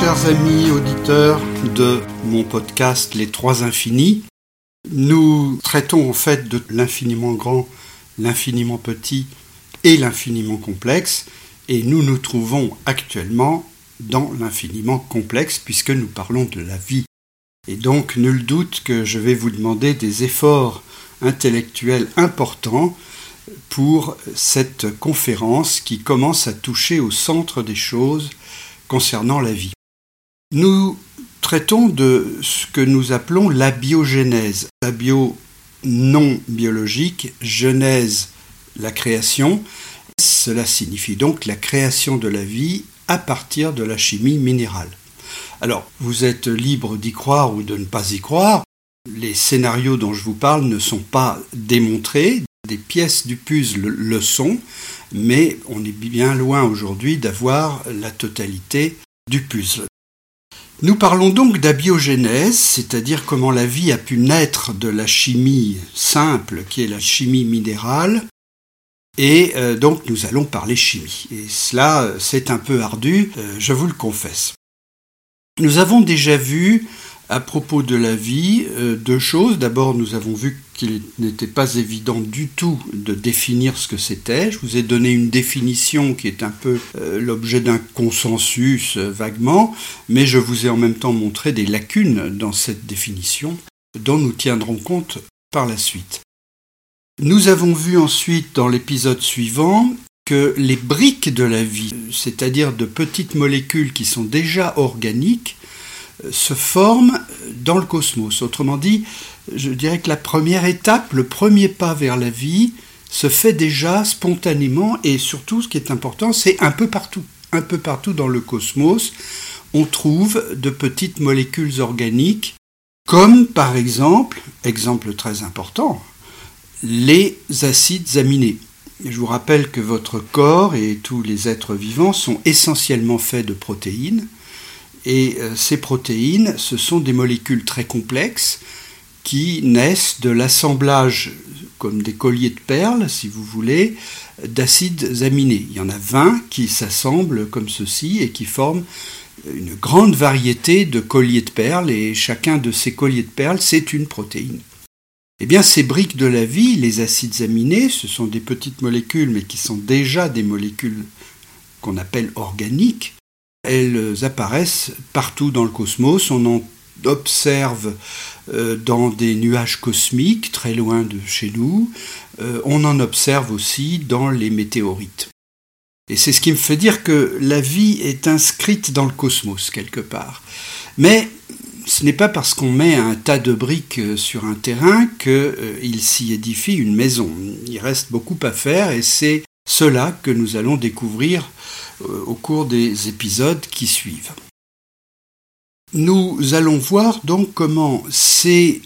Chers amis auditeurs de mon podcast Les Trois Infinis. Nous traitons en fait de l'infiniment grand, l'infiniment petit et l'infiniment complexe et nous nous trouvons actuellement dans l'infiniment complexe puisque nous parlons de la vie. Et donc nul doute que je vais vous demander des efforts intellectuels importants pour cette conférence qui commence à toucher au centre des choses concernant la vie. Nous traitons de ce que nous appelons la biogénèse. La bio non biologique, genèse, la création. Cela signifie donc la création de la vie à partir de la chimie minérale. Alors, vous êtes libre d'y croire ou de ne pas y croire. Les scénarios dont je vous parle ne sont pas démontrés, des pièces du puzzle le sont, mais on est bien loin aujourd'hui d'avoir la totalité du puzzle. Nous parlons donc d'abiogénèse, c'est-à-dire comment la vie a pu naître de la chimie simple, qui est la chimie minérale, et euh, donc nous allons parler chimie. Et cela, c'est un peu ardu, euh, je vous le confesse. Nous avons déjà vu à propos de la vie euh, deux choses. D'abord, nous avons vu qu'il n'était pas évident du tout de définir ce que c'était. Je vous ai donné une définition qui est un peu euh, l'objet d'un consensus euh, vaguement, mais je vous ai en même temps montré des lacunes dans cette définition dont nous tiendrons compte par la suite. Nous avons vu ensuite dans l'épisode suivant que les briques de la vie, c'est-à-dire de petites molécules qui sont déjà organiques, se forment dans le cosmos. Autrement dit, je dirais que la première étape, le premier pas vers la vie, se fait déjà spontanément et surtout, ce qui est important, c'est un peu partout. Un peu partout dans le cosmos, on trouve de petites molécules organiques, comme par exemple, exemple très important, les acides aminés. Je vous rappelle que votre corps et tous les êtres vivants sont essentiellement faits de protéines, et euh, ces protéines, ce sont des molécules très complexes qui naissent de l'assemblage, comme des colliers de perles, si vous voulez, d'acides aminés. Il y en a 20 qui s'assemblent comme ceci et qui forment une grande variété de colliers de perles, et chacun de ces colliers de perles, c'est une protéine. Eh bien, ces briques de la vie, les acides aminés, ce sont des petites molécules, mais qui sont déjà des molécules qu'on appelle organiques, elles apparaissent partout dans le cosmos. On en observe euh, dans des nuages cosmiques très loin de chez nous. Euh, on en observe aussi dans les météorites. Et c'est ce qui me fait dire que la vie est inscrite dans le cosmos quelque part. Mais ce n'est pas parce qu'on met un tas de briques euh, sur un terrain qu'il s'y édifie une maison. Il reste beaucoup à faire et c'est cela que nous allons découvrir au cours des épisodes qui suivent. Nous allons voir donc comment ces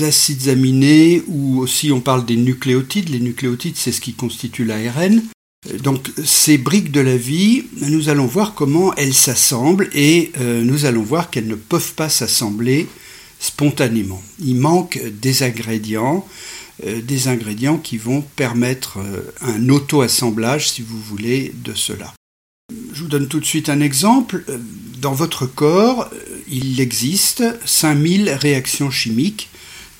acides aminés, ou aussi on parle des nucléotides, les nucléotides c'est ce qui constitue l'ARN, donc ces briques de la vie, nous allons voir comment elles s'assemblent et euh, nous allons voir qu'elles ne peuvent pas s'assembler spontanément. Il manque des ingrédients, euh, des ingrédients qui vont permettre un auto-assemblage, si vous voulez, de cela. Je vous donne tout de suite un exemple. Dans votre corps, il existe 5000 réactions chimiques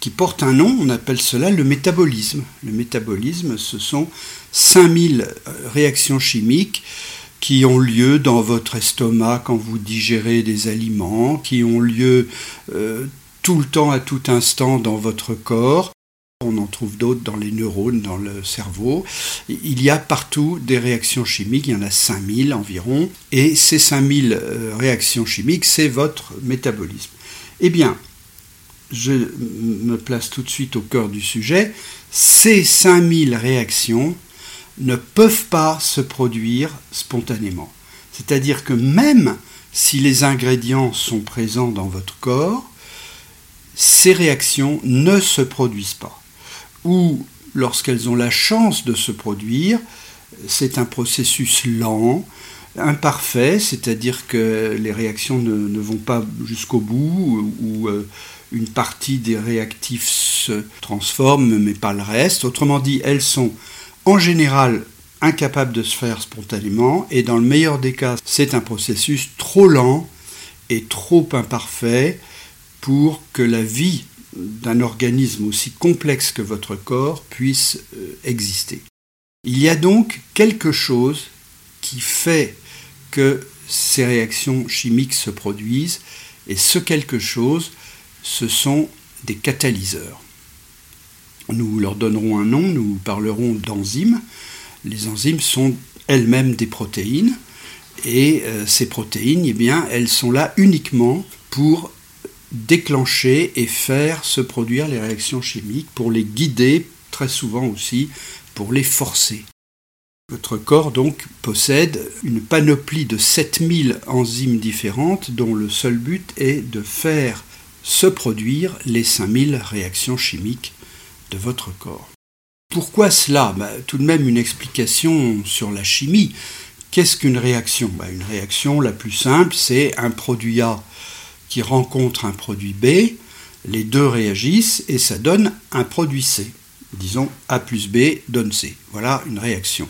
qui portent un nom, on appelle cela le métabolisme. Le métabolisme, ce sont 5000 réactions chimiques qui ont lieu dans votre estomac quand vous digérez des aliments, qui ont lieu euh, tout le temps, à tout instant dans votre corps, on en trouve d'autres dans les neurones, dans le cerveau. Il y a partout des réactions chimiques, il y en a 5000 environ, et ces 5000 euh, réactions chimiques, c'est votre métabolisme. Eh bien, je me place tout de suite au cœur du sujet, ces 5000 réactions ne peuvent pas se produire spontanément. C'est-à-dire que même si les ingrédients sont présents dans votre corps, ces réactions ne se produisent pas ou lorsqu'elles ont la chance de se produire, c'est un processus lent, imparfait, c'est-à-dire que les réactions ne, vont pas jusqu'au bout, ou euh, une partie des réactifs se transforme, mais pas le reste. Autrement dit, elles sont en général incapable de se faire spontanément, et dans le meilleur des cas, c'est un processus trop lent et trop imparfait pour que la vie d'un organisme aussi complexe que votre corps puisse euh, exister. Il y a donc quelque chose qui fait que ces réactions chimiques se produisent, et ce quelque chose, ce sont des catalyseurs. Nous leur donnerons un nom, nous parlerons d'enzymes. Les enzymes sont elles-mêmes des protéines, et euh, ces protéines, eh bien, elles sont là uniquement pour déclencher et faire se produire les réactions chimiques, pour les guider, très souvent aussi pour les forcer. Votre corps donc possède une panoplie de 7000 enzymes différentes dont le seul but est de faire se produire les 5000 réactions chimiques de votre corps. Pourquoi cela? Bah, Tout de même une explication sur la chimie. Qu'est-ce qu'une réaction? Bah, Une réaction, la plus simple, c'est un produit A qui rencontre un produit B, les deux réagissent et ça donne un produit C. Disons A plus B donne C. Voilà une réaction.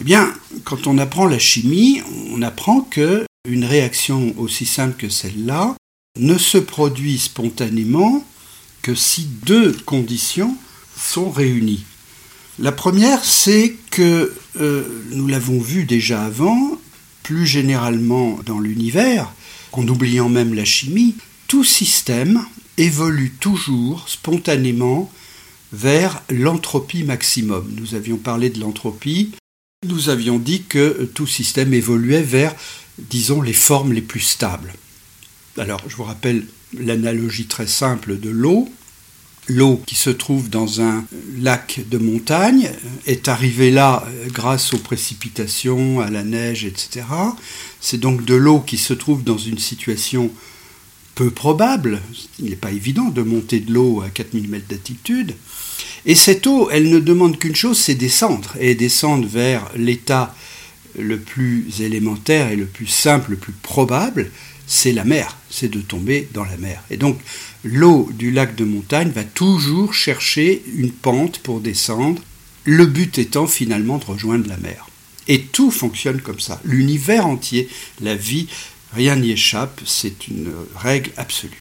Eh bien, quand on apprend la chimie, on apprend que une réaction aussi simple que celle-là ne se produit spontanément que si deux conditions sont réunies. La première, c'est que, euh, nous l'avons vu déjà avant, plus généralement dans l'univers, en oubliant même la chimie, tout système évolue toujours spontanément vers l'entropie maximum. Nous avions parlé de l'entropie, nous avions dit que tout système évoluait vers, disons, les formes les plus stables. Alors, je vous rappelle l'analogie très simple de l'eau. L'eau qui se trouve dans un lac de montagne est arrivée là grâce aux précipitations, à la neige, etc. C'est donc de l'eau qui se trouve dans une situation peu probable. Il n'est pas évident de monter de l'eau à 4000 mètres d'altitude. Et cette eau, elle ne demande qu'une chose, c'est descendre, et descendre vers l'état le plus élémentaire et le plus simple, le plus probable, c'est la mer, c'est de tomber dans la mer. Et donc l'eau du lac de montagne va toujours chercher une pente pour descendre, le but étant finalement de rejoindre la mer. Et tout fonctionne comme ça. L'univers entier, la vie, rien n'y échappe, c'est une règle absolue.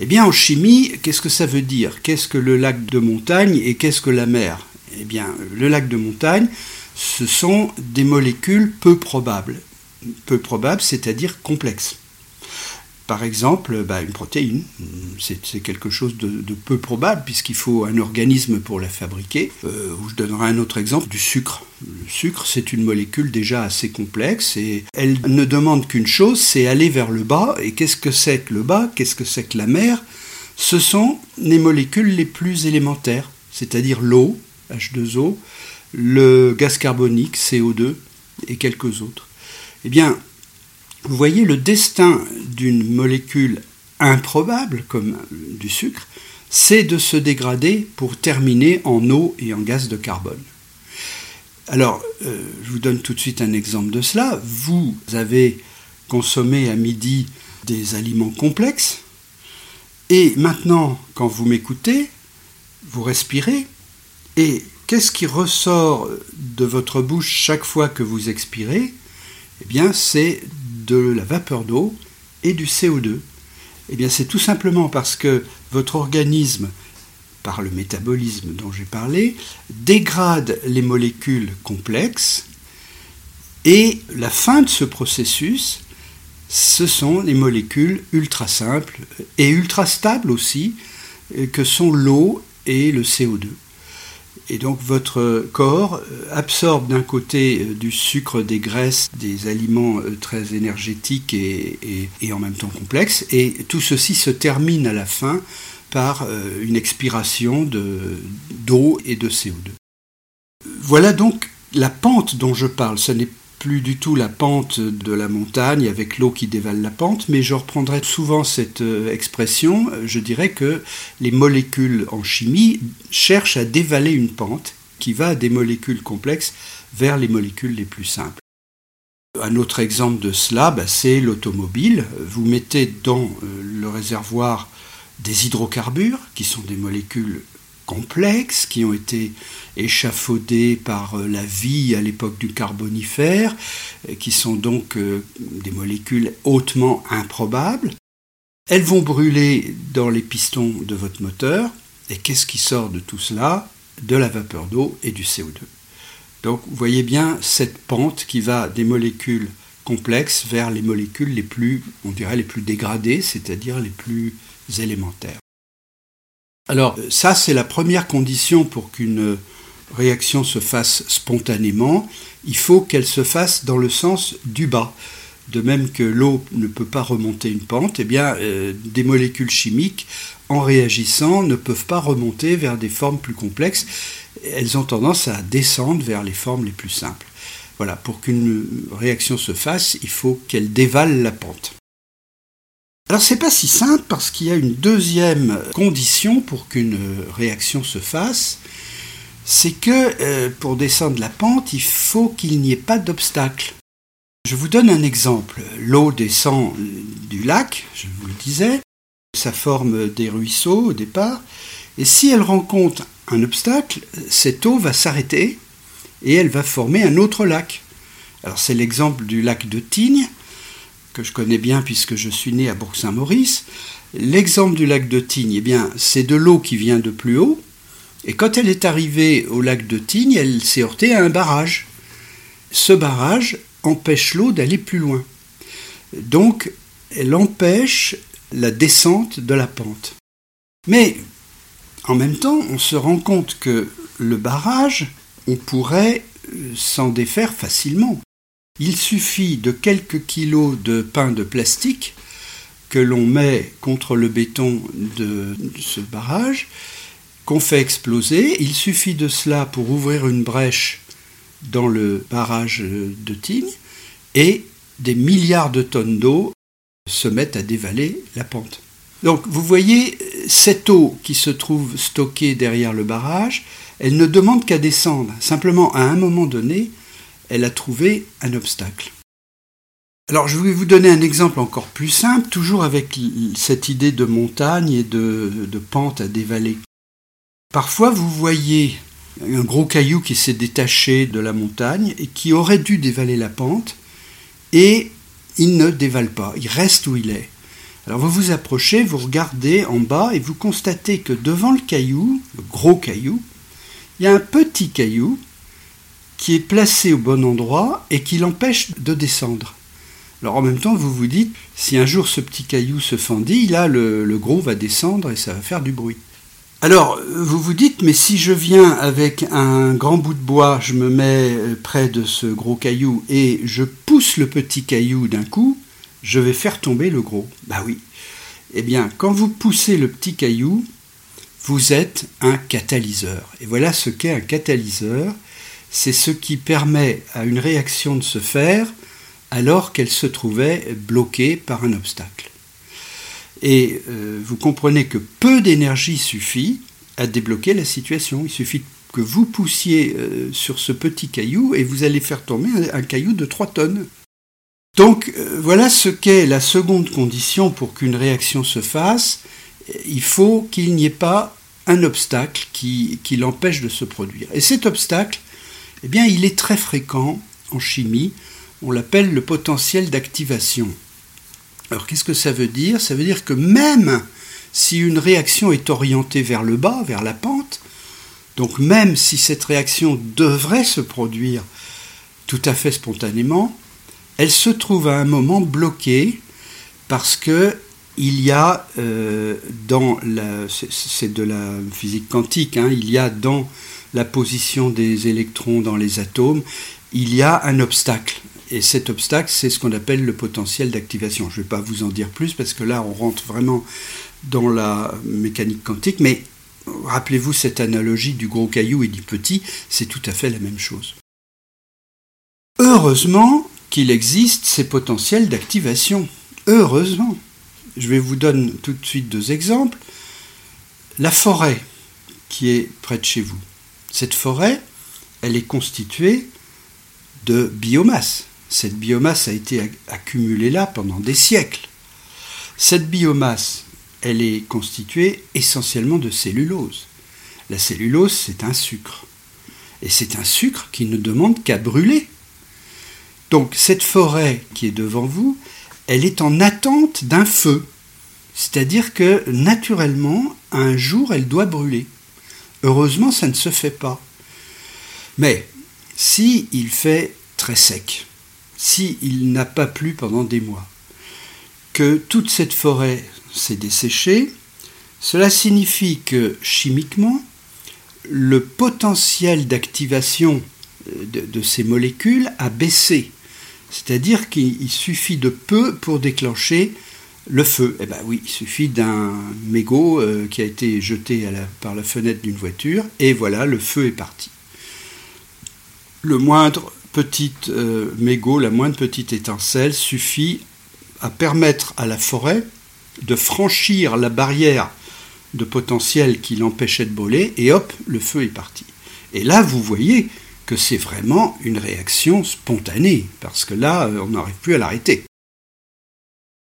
Eh bien, en chimie, qu'est-ce que ça veut dire? Qu'est-ce que le lac de montagne et qu'est-ce que la mer? Eh bien, le lac de montagne, ce sont des molécules peu probables peu probable, c'est-à-dire complexe. Par exemple, bah, une protéine, c'est quelque chose de, peu probable puisqu'il faut un organisme pour la fabriquer. Euh, je donnerai un autre exemple du sucre. Le sucre, c'est une molécule déjà assez complexe et elle ne demande qu'une chose, c'est aller vers le bas. Et qu'est-ce que c'est que le bas? Qu'est-ce que c'est que la mer? Ce sont les molécules les plus élémentaires, c'est-à-dire l'eau, H2O, le gaz carbonique, CO2 et quelques autres. Eh bien, vous voyez le destin d'une molécule improbable comme du sucre, c'est de se dégrader pour terminer en eau et en gaz de carbone. Alors, euh, je vous donne tout de suite un exemple de cela. Vous avez consommé à midi des aliments complexes, et maintenant, quand vous m'écoutez, vous respirez, et qu'est-ce qui ressort de votre bouche chaque fois que vous expirez? Eh bien, c'est de la vapeur d'eau et du CO2. Eh bien, c'est tout simplement parce que votre organisme, par le métabolisme dont j'ai parlé, dégrade les molécules complexes et la fin de ce processus, ce sont les molécules ultra simples et ultra stables aussi, que sont l'eau et le CO2. Et donc votre corps euh, absorbe d'un côté euh, du sucre, des graisses, des aliments euh, très énergétiques et, en même temps complexes, et tout ceci se termine à la fin par une expiration d'eau et de CO2. Voilà donc la pente dont je parle. Ce n'est plus du tout la pente de la montagne avec l'eau qui dévale la pente, mais je reprendrai souvent cette euh, expression, je dirais que les molécules en chimie cherchent à dévaler une pente qui va des molécules complexes vers les molécules les plus simples. Un autre exemple de cela, bah, c'est l'automobile. Vous mettez dans euh, le réservoir des hydrocarbures, qui sont des molécules complexes qui ont été échafaudés par la vie à l'époque du Carbonifère, qui sont donc des molécules hautement improbables. Elles vont brûler dans les pistons de votre moteur. Et qu'est-ce qui sort de tout cela? De la vapeur d'eau et du CO2. Donc vous voyez bien cette pente qui va des molécules complexes vers les molécules les plus, on dirait, les plus dégradées, c'est-à-dire les plus élémentaires. Alors ça, c'est la première condition pour qu'une réaction se fasse spontanément. Il faut qu'elle se fasse dans le sens du bas. De même que l'eau ne peut pas remonter une pente, eh bien, euh, des molécules chimiques, en réagissant, ne peuvent pas remonter vers des formes plus complexes. Elles ont tendance à descendre vers les formes les plus simples. Voilà, pour qu'une réaction se fasse, il faut qu'elle dévale la pente. Alors c'est pas si simple parce qu'il y a une deuxième condition pour qu'une réaction se fasse, c'est que euh, pour descendre la pente, il faut qu'il n'y ait pas d'obstacle. Je vous donne un exemple. L'eau descend du lac, je vous le disais, ça forme des ruisseaux au départ, et si elle rencontre un obstacle, cette eau va s'arrêter et elle va former un autre lac. Alors c'est l'exemple du lac de Tignes, que je connais bien puisque je suis né à Bourg-Saint-Maurice. L'exemple du lac de Tignes, eh c'est de l'eau qui vient de plus haut, et quand elle est arrivée au lac de Tignes, elle s'est heurtée à un barrage. Ce barrage empêche l'eau d'aller plus loin. Donc, elle empêche la descente de la pente. Mais, en même temps, on se rend compte que le barrage, on pourrait s'en défaire facilement. Il suffit de quelques kilos de pain de plastique que l'on met contre le béton de ce barrage, qu'on fait exploser. Il suffit de cela pour ouvrir une brèche dans le barrage de Tignes et des milliards de tonnes d'eau se mettent à dévaler la pente. Donc vous voyez, cette eau qui se trouve stockée derrière le barrage, elle ne demande qu'à descendre. Simplement, à un moment donné, elle a trouvé un obstacle. Alors je vais vous donner un exemple encore plus simple, toujours avec cette idée de montagne et de, de pente à dévaler. Parfois vous voyez un gros caillou qui s'est détaché de la montagne et qui aurait dû dévaler la pente, et il ne dévale pas, il reste où il est. Alors vous vous approchez, vous regardez en bas et vous constatez que devant le caillou, le gros caillou, il y a un petit caillou qui est placé au bon endroit et qui l'empêche de descendre. Alors en même temps, vous vous dites, si un jour ce petit caillou se fendit, là le, le gros va descendre et ça va faire du bruit. Alors, vous vous dites, mais si je viens avec un grand bout de bois, je me mets près de ce gros caillou et je pousse le petit caillou d'un coup, je vais faire tomber le gros. Bah oui. Eh bien, quand vous poussez le petit caillou, vous êtes un catalyseur. Et voilà ce qu'est un catalyseur. C'est ce qui permet à une réaction de se faire alors qu'elle se trouvait bloquée par un obstacle. Et euh, vous comprenez que peu d'énergie suffit à débloquer la situation. Il suffit que vous poussiez euh, sur ce petit caillou et vous allez faire tomber un, caillou de 3 tonnes. Donc euh, voilà ce qu'est la seconde condition pour qu'une réaction se fasse. Il faut qu'il n'y ait pas un obstacle qui, qui l'empêche de se produire. Et cet obstacle, eh bien, il est très fréquent en chimie. On l'appelle le potentiel d'activation. Alors qu'est-ce que ça veut dire? Ça veut dire que même si une réaction est orientée vers le bas, vers la pente, donc même si cette réaction devrait se produire tout à fait spontanément, elle se trouve à un moment bloquée parce que il y a euh, dans la c'est de la physique quantique, hein, il y a dans la position des électrons dans les atomes, il y a un obstacle. Et cet obstacle, c'est ce qu'on appelle le potentiel d'activation. Je ne vais pas vous en dire plus parce que là, on rentre vraiment dans la mécanique quantique, mais rappelez-vous cette analogie du gros caillou et du petit, c'est tout à fait la même chose. Heureusement qu'il existe ces potentiels d'activation. Heureusement. Je vais vous donner tout de suite deux exemples. La forêt qui est près de chez vous. Cette forêt, elle est constituée de biomasse. Cette biomasse a été accumulée là pendant des siècles. Cette biomasse, elle est constituée essentiellement de cellulose. La cellulose, c'est un sucre. Et c'est un sucre qui ne demande qu'à brûler. Donc cette forêt qui est devant vous, elle est en attente d'un feu. C'est-à-dire que naturellement, un jour, elle doit brûler. Heureusement, ça ne se fait pas. Mais si il fait très sec, si il n'a pas plu pendant des mois, que toute cette forêt s'est desséchée, cela signifie que chimiquement, le potentiel d'activation euh, de, ces molécules a baissé. C'est-à-dire qu'il suffit de peu pour déclencher le feu. Eh bien oui, il suffit d'un mégot euh, qui a été jeté par la fenêtre d'une voiture, et voilà, le feu est parti. Le moindre petit euh, mégot, la moindre petite étincelle suffit à permettre à la forêt de franchir la barrière de potentiel qui l'empêchait de brûler, et hop, le feu est parti. Et là, vous voyez que c'est vraiment une réaction spontanée, parce que là, euh, on n'arrive plus à l'arrêter.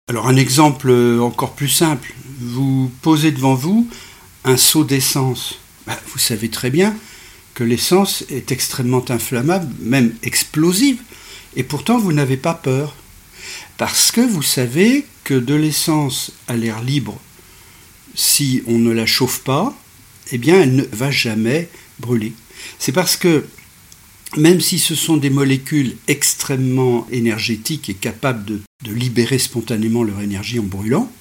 Alors un exemple encore plus simple, vous posez devant vous un seau d'essence. Bah, vous savez très bien que l'essence est extrêmement inflammable, même explosive, et pourtant vous n'avez pas peur. Parce que vous savez que de l'essence à l'air libre, si on ne la chauffe pas, eh bien elle ne va jamais brûler. C'est parce que même si ce sont des molécules extrêmement énergétiques et capables de, libérer spontanément leur énergie en brûlant,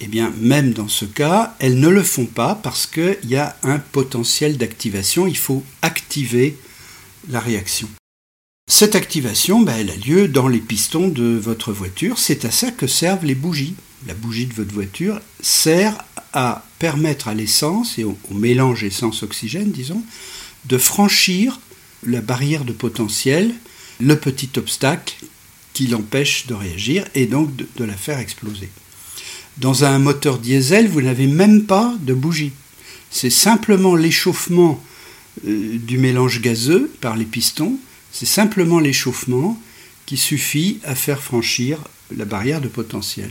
eh bien, même dans ce cas, elles ne le font pas parce qu'il y a un potentiel d'activation. Il faut activer la réaction. Cette activation, ben, elle a lieu dans les pistons de votre voiture. C'est à ça que servent les bougies. La bougie de votre voiture sert à permettre à l'essence et au mélange essence-oxygène, disons, de franchir la barrière de potentiel, le petit obstacle qui l'empêche de réagir et donc de, la faire exploser. Dans un moteur diesel, vous n'avez même pas de bougie. C'est simplement l'échauffement euh, du mélange gazeux par les pistons, c'est simplement l'échauffement qui suffit à faire franchir la barrière de potentiel,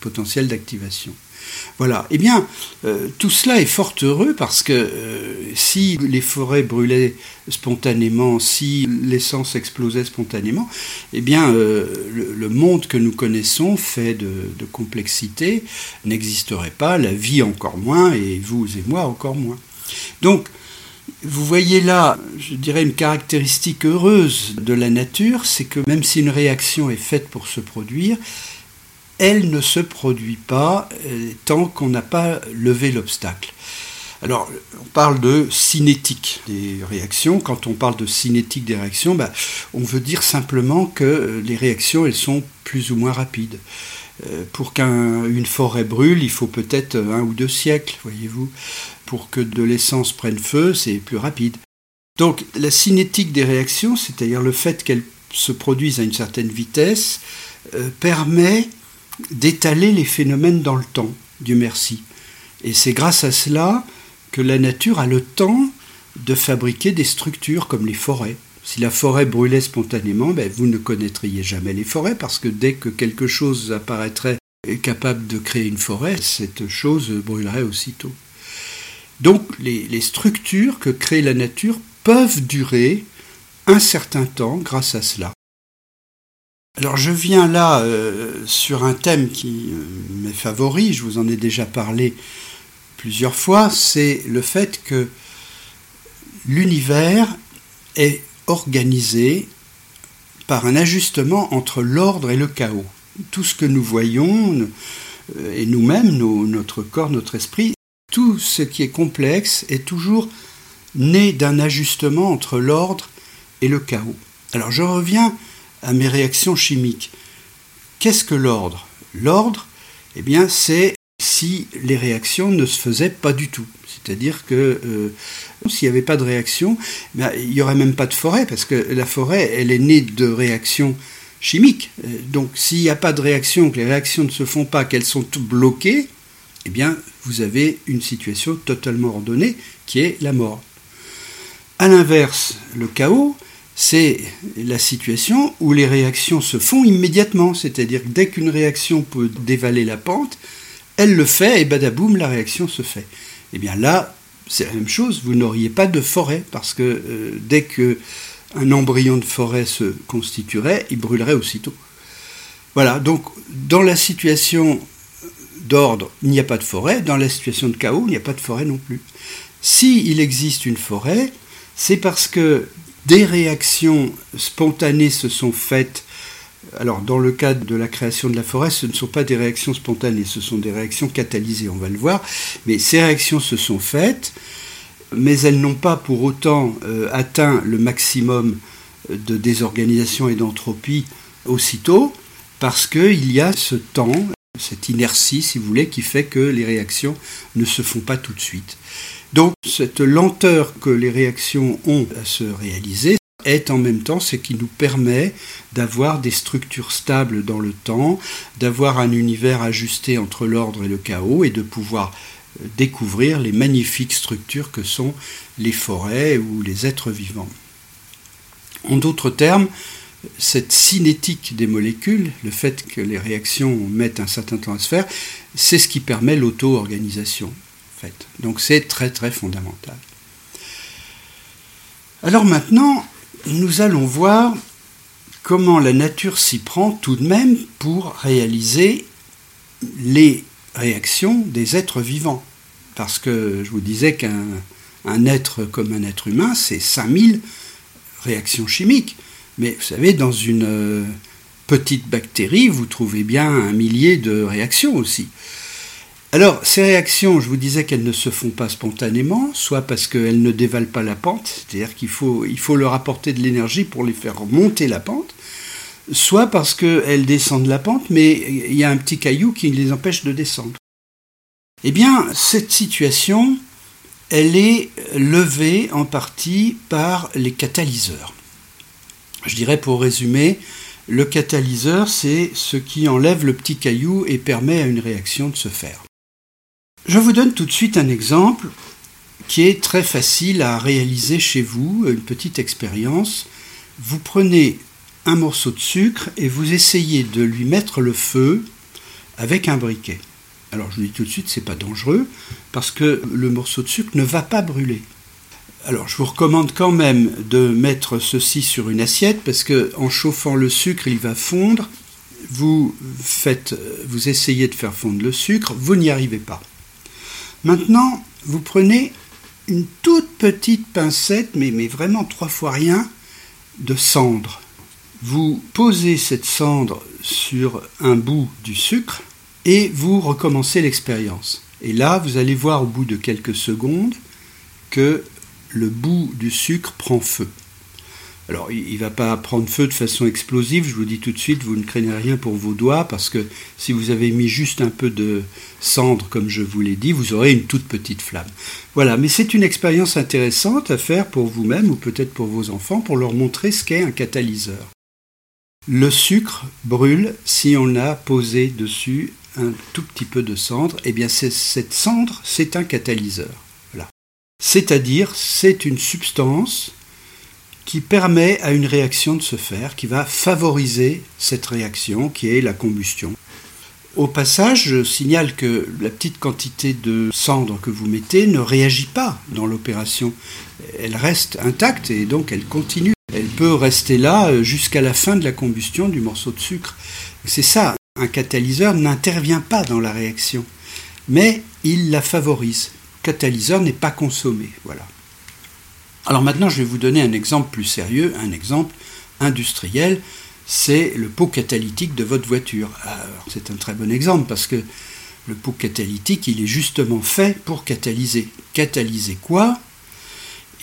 potentiel d'activation. Voilà. Eh bien, euh, tout cela est fort heureux parce que euh, si les forêts brûlaient spontanément, si l'essence explosait spontanément, eh bien, euh, le, monde que nous connaissons, fait de, de complexité, n'existerait pas, la vie encore moins, et vous et moi encore moins. Donc, vous voyez là, je dirais, une caractéristique heureuse de la nature, c'est que même si une réaction est faite pour se produire, elle ne se produit pas euh, tant qu'on n'a pas levé l'obstacle. Alors, on parle de cinétique des réactions. Quand on parle de cinétique des réactions, bah, on veut dire simplement que euh, les réactions, elles sont plus ou moins rapides. Euh, pour qu'une forêt brûle, il faut peut-être un ou deux siècles, voyez-vous. Pour que de l'essence prenne feu, c'est plus rapide. Donc, la cinétique des réactions, c'est-à-dire le fait qu'elles se produisent à une certaine vitesse, permet d'étaler les phénomènes dans le temps, Dieu merci. Et c'est grâce à cela que la nature a le temps de fabriquer des structures comme les forêts. Si la forêt brûlait spontanément, ben, vous ne connaîtriez jamais les forêts parce que dès que quelque chose apparaîtrait capable de créer une forêt, cette chose brûlerait aussitôt. Donc les, les structures que crée la nature peuvent durer un certain temps grâce à cela. Alors je viens là euh, sur un thème qui euh, m'est favori, je vous en ai déjà parlé plusieurs fois, c'est le fait que l'univers est organisé par un ajustement entre l'ordre et le chaos. Tout ce que nous voyons, euh, et nous-mêmes, notre corps, notre esprit, tout ce qui est complexe est toujours né d'un ajustement entre l'ordre et le chaos. Alors je reviens à mes réactions chimiques. Qu'est-ce que l'ordre? L'ordre, eh bien, c'est si les réactions ne se faisaient pas du tout. C'est-à-dire que euh, s'il n'y avait pas de réaction, ben, il n'y aurait même pas de forêt, parce que la forêt, elle est née de réactions chimiques. Euh, donc s'il n'y a pas de réaction, que les réactions ne se font pas, qu'elles sont bloquées, eh bien, vous avez une situation totalement ordonnée qui est la mort. A l'inverse, le chaos, c'est la situation où les réactions se font immédiatement, c'est-à-dire que dès qu'une réaction peut dévaler la pente, elle le fait et badaboum, la réaction se fait. Eh bien là, c'est la même chose, vous n'auriez pas de forêt, parce que euh, dès que un embryon de forêt se constituerait, il brûlerait aussitôt. Voilà, donc dans la situation d'ordre, il n'y a pas de forêt, dans la situation de chaos, il n'y a pas de forêt non plus. S'il il existe une forêt, c'est parce que des réactions spontanées se sont faites. Alors, dans le cadre de la création de la forêt, ce ne sont pas des réactions spontanées, ce sont des réactions catalysées, on va le voir. Mais ces réactions se sont faites, mais elles n'ont pas pour autant euh, atteint le maximum de désorganisation et d'entropie aussitôt, parce qu'il y a ce temps, cette inertie, si vous voulez, qui fait que les réactions ne se font pas tout de suite. Donc cette lenteur que les réactions ont à se réaliser est en même temps ce qui nous permet d'avoir des structures stables dans le temps, d'avoir un univers ajusté entre l'ordre et le chaos et de pouvoir euh, découvrir les magnifiques structures que sont les forêts ou les êtres vivants. En d'autres termes, cette cinétique des molécules, le fait que les réactions mettent un certain temps à se faire, c'est ce qui permet l'auto-organisation. Donc c'est très très fondamental. Alors maintenant, nous allons voir comment la nature s'y prend tout de même pour réaliser les réactions des êtres vivants. Parce que je vous disais qu'un être comme un être humain, c'est 5000 réactions chimiques. Mais vous savez, dans une euh, petite bactérie, vous trouvez bien un millier de réactions aussi. Alors, ces réactions, je vous disais qu'elles ne se font pas spontanément, soit parce qu'elles ne dévalent pas la pente, c'est-à-dire qu'il faut, il faut leur apporter de l'énergie pour les faire monter la pente, soit parce qu'elles descendent la pente, mais il y a un petit caillou qui les empêche de descendre. Eh bien, cette situation, elle est levée en partie par les catalyseurs. Je dirais pour résumer, le catalyseur, c'est ce qui enlève le petit caillou et permet à une réaction de se faire. Je vous donne tout de suite un exemple qui est très facile à réaliser chez vous, une petite expérience. Vous prenez un morceau de sucre et vous essayez de lui mettre le feu avec un briquet. Alors je vous dis tout de suite, c'est pas dangereux parce que le morceau de sucre ne va pas brûler. Alors je vous recommande quand même de mettre ceci sur une assiette parce que en chauffant le sucre, il va fondre. Vous faites, vous essayez de faire fondre le sucre, vous n'y arrivez pas. Maintenant, vous prenez une toute petite pincette, mais, vraiment trois fois rien, de cendre. Vous posez cette cendre sur un bout du sucre et vous recommencez l'expérience. Et là, vous allez voir au bout de quelques secondes que le bout du sucre prend feu. Alors, il ne va pas prendre feu de façon explosive, je vous dis tout de suite, vous ne craignez rien pour vos doigts, parce que si vous avez mis juste un peu de cendre, comme je vous l'ai dit, vous aurez une toute petite flamme. Voilà, mais c'est une expérience intéressante à faire pour vous-même, ou peut-être pour vos enfants, pour leur montrer ce qu'est un catalyseur. Le sucre brûle si on a posé dessus un tout petit peu de cendre, et eh bien cette cendre, c'est un catalyseur. Voilà. C'est-à-dire, c'est une substance qui permet à une réaction de se faire, qui va favoriser cette réaction qui est la combustion. Au passage, je signale que la petite quantité de cendre que vous mettez ne réagit pas dans l'opération. Elle reste intacte et donc elle continue. Elle peut rester là jusqu'à la fin de la combustion du morceau de sucre. C'est ça, un catalyseur n'intervient pas dans la réaction, mais il la favorise. Le catalyseur n'est pas consommé, voilà. Alors maintenant, je vais vous donner un exemple plus sérieux, un exemple industriel, c'est le pot catalytique de votre voiture. C'est un très bon exemple parce que le pot catalytique, il est justement fait pour catalyser. Catalyser quoi?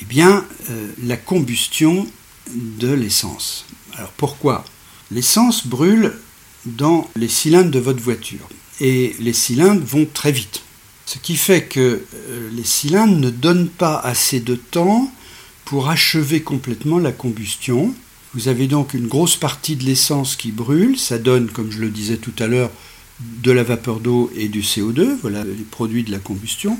Eh bien, euh, la combustion de l'essence. Alors pourquoi? L'essence brûle dans les cylindres de votre voiture et les cylindres vont très vite. Ce qui fait que euh, les cylindres ne donnent pas assez de temps pour achever complètement la combustion. Vous avez donc une grosse partie de l'essence qui brûle, ça donne, comme je le disais tout à l'heure, de la vapeur d'eau et du CO2, voilà les produits de la combustion.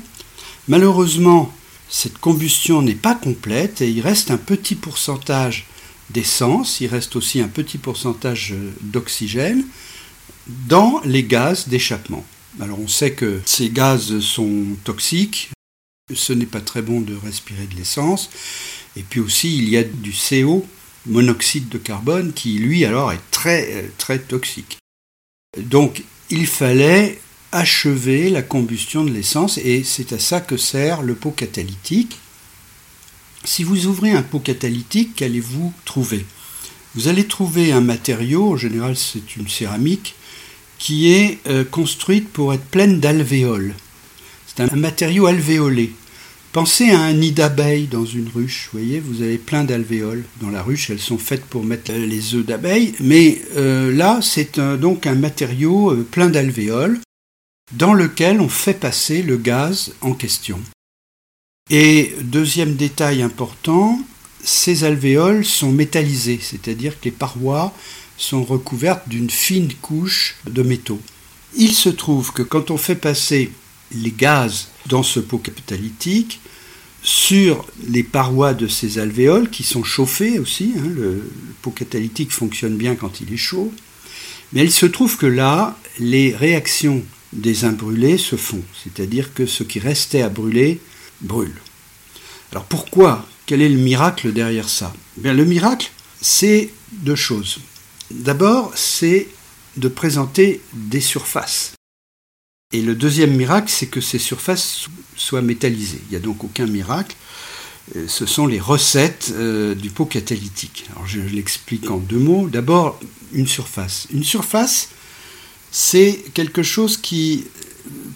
Malheureusement, cette combustion n'est pas complète et il reste un petit pourcentage d'essence, il reste aussi un petit pourcentage d'oxygène dans les gaz d'échappement. Alors on sait que ces gaz sont toxiques, ce n'est pas très bon de respirer de l'essence. Et puis aussi, il y a du CO, monoxyde de carbone, qui lui alors est très très toxique. Donc il fallait achever la combustion de l'essence et c'est à ça que sert le pot catalytique. Si vous ouvrez un pot catalytique, qu'allez-vous trouver? Vous allez trouver un matériau, en général c'est une céramique, qui est euh, construite pour être pleine d'alvéoles. C'est un matériau alvéolé. Pensez à un nid d'abeilles dans une ruche. Vous voyez, vous avez plein d'alvéoles dans la ruche. Elles sont faites pour mettre les œufs d'abeilles. Mais euh, là, c'est donc un matériau euh, plein d'alvéoles dans lequel on fait passer le gaz en question. Et deuxième détail important, ces alvéoles sont métallisées, c'est-à-dire que les parois sont recouvertes d'une fine couche de métaux. Il se trouve que quand on fait passer les gaz dans ce pot catalytique, sur les parois de ces alvéoles qui sont chauffées aussi, hein, le pot catalytique fonctionne bien quand il est chaud, mais il se trouve que là, les réactions des imbrûlés se font, c'est-à-dire que ce qui restait à brûler brûle. Alors pourquoi? Quel est le miracle derrière ça? Eh Le miracle, c'est deux choses. D'abord, c'est de présenter des surfaces. Et le deuxième miracle, c'est que ces surfaces soient métallisées. Il n'y a donc aucun miracle. Euh, ce sont les recettes euh, du pot catalytique. Alors je l'explique en deux mots. D'abord, une surface. Une surface, c'est quelque chose qui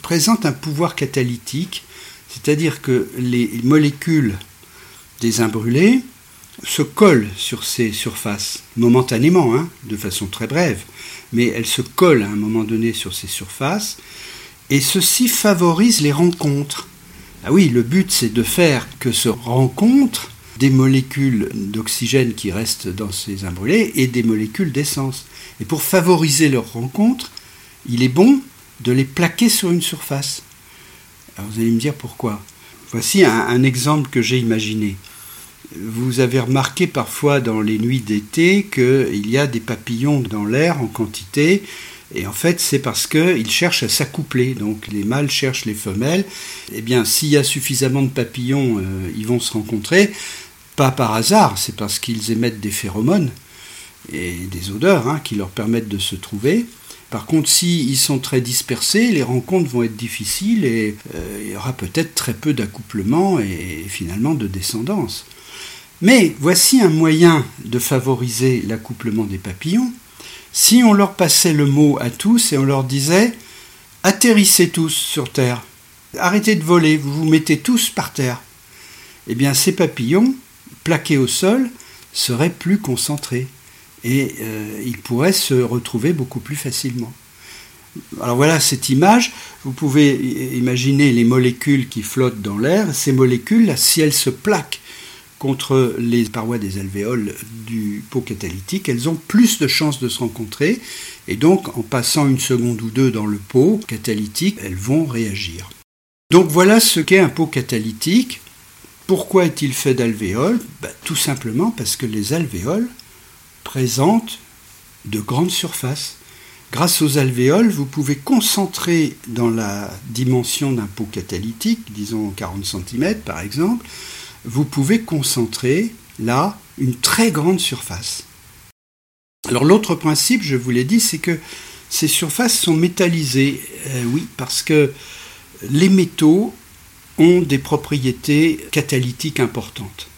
présente un pouvoir catalytique, c'est-à-dire que les molécules des imbrûlés se collent sur ces surfaces, momentanément, hein, de façon très brève, mais elles se collent à un moment donné sur ces surfaces, et ceci favorise les rencontres. Ah oui, le but c'est de faire que se rencontrent des molécules d'oxygène qui restent dans ces imbrûlés et des molécules d'essence. Et pour favoriser leur rencontre, il est bon de les plaquer sur une surface. Alors vous allez me dire pourquoi. Voici un, exemple que j'ai imaginé. Vous avez remarqué parfois dans les nuits d'été qu'il y a des papillons dans l'air en quantité, et en fait c'est parce qu'ils cherchent à s'accoupler. Donc les mâles cherchent les femelles. Eh bien s'il y a suffisamment de papillons, euh, ils vont se rencontrer. Pas par hasard, c'est parce qu'ils émettent des phéromones et des odeurs hein, qui leur permettent de se trouver. Par contre, s'ils sont très dispersés, les rencontres vont être difficiles et euh, il y aura peut-être très peu d'accouplement et finalement de descendance. Mais voici un moyen de favoriser l'accouplement des papillons. Si on leur passait le mot à tous et on leur disait atterrissez tous sur Terre, arrêtez de voler, vous vous mettez tous par terre, eh bien ces papillons, plaqués au sol, seraient plus concentrés et euh, ils pourraient se retrouver beaucoup plus facilement. Alors voilà cette image, vous pouvez imaginer les molécules qui flottent dans l'air, ces molécules, si elles se plaquent contre les parois des alvéoles du pot catalytique, elles ont plus de chances de se rencontrer, et donc en passant une seconde ou deux dans le pot catalytique, elles vont réagir. Donc voilà ce qu'est un pot catalytique. Pourquoi est-il fait d'alvéoles? Ben, Tout simplement parce que les alvéoles présente de grandes surfaces. Grâce aux alvéoles, vous pouvez concentrer dans la dimension d'un pot catalytique, disons 40 cm par exemple, vous pouvez concentrer là une très grande surface. Alors l'autre principe, je vous l'ai dit, c'est que ces surfaces sont métallisées. Euh, oui, parce que les métaux ont des propriétés catalytiques importantes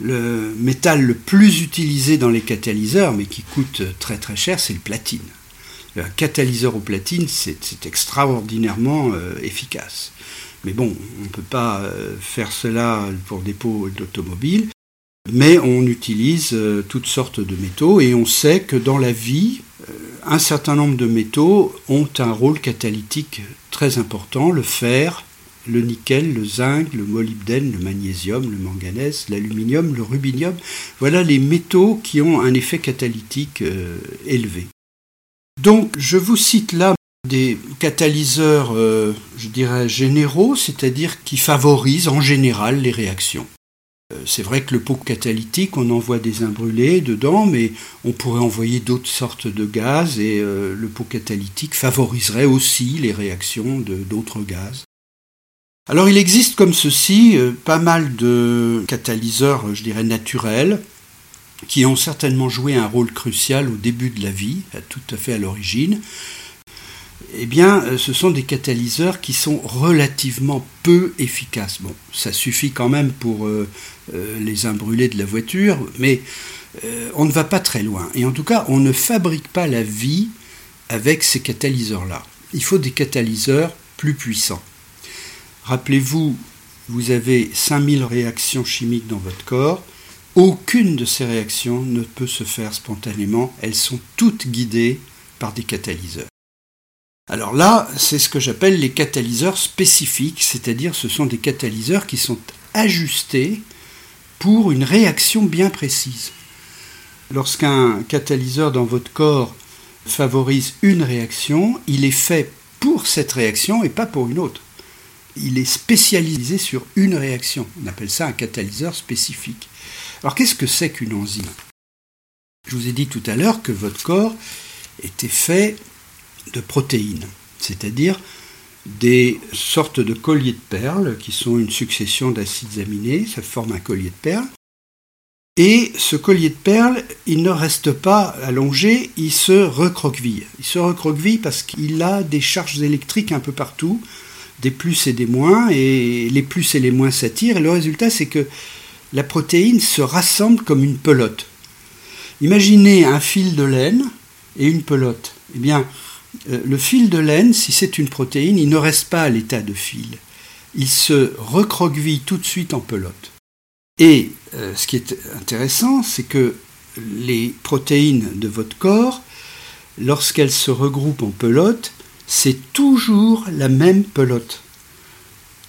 le métal le plus utilisé dans les catalyseurs, mais qui coûte très très cher, c'est le platine. Un catalyseur au platine, c'est extraordinairement euh, efficace. Mais bon, on ne peut pas euh, faire cela pour des pots d'automobile, mais on utilise euh, toutes sortes de métaux et on sait que dans la vie, un certain nombre de métaux ont un rôle catalytique très important. Le fer, le nickel, le zinc, le molybdène, le magnésium, le manganèse, l'aluminium, le rubinium. Voilà les métaux qui ont un effet catalytique euh, élevé. Donc je vous cite là des catalyseurs, euh, je dirais, généraux, c'est-à-dire qui favorisent en général les réactions. Euh, c'est vrai que le pot catalytique, on envoie des imbrûlés dedans, mais on pourrait envoyer d'autres sortes de gaz et le pot catalytique favoriserait aussi les réactions d'autres gaz. Alors il existe comme ceci euh, pas mal de catalyseurs, je dirais, naturels, qui ont certainement joué un rôle crucial au début de la vie, tout à fait à l'origine. Eh bien, euh, ce sont des catalyseurs qui sont relativement peu efficaces. Bon, ça suffit quand même pour euh, les imbrûler de la voiture, mais on ne va pas très loin. Et en tout cas, on ne fabrique pas la vie avec ces catalyseurs-là. Il faut des catalyseurs plus puissants. Rappelez-vous, vous avez 5000 réactions chimiques dans votre corps. Aucune de ces réactions ne peut se faire spontanément. Elles sont toutes guidées par des catalyseurs. Alors là, c'est ce que j'appelle les catalyseurs spécifiques, c'est-à-dire ce sont des catalyseurs qui sont ajustés pour une réaction bien précise. Lorsqu'un catalyseur dans votre corps favorise une réaction, il est fait pour cette réaction et pas pour une autre il est spécialisé sur une réaction. On appelle ça un catalyseur spécifique. Alors qu'est-ce que c'est qu'une enzyme? Je vous ai dit tout à l'heure que votre corps était fait de protéines, c'est-à-dire des sortes de colliers de perles qui sont une succession d'acides aminés, ça forme un collier de perles. Et ce collier de perles, il ne reste pas allongé, il se recroqueville. Il se recroqueville parce qu'il a des charges électriques un peu partout, des plus et des moins, et les plus et les moins s'attirent, et le résultat c'est que la protéine se rassemble comme une pelote. Imaginez un fil de laine et une pelote. Eh bien, le fil de laine, si c'est une protéine, il ne reste pas à l'état de fil. Il se recroqueville tout de suite en pelote. Et euh, ce qui est intéressant, c'est que les protéines de votre corps, lorsqu'elles se regroupent en pelote, c'est toujours la même pelote.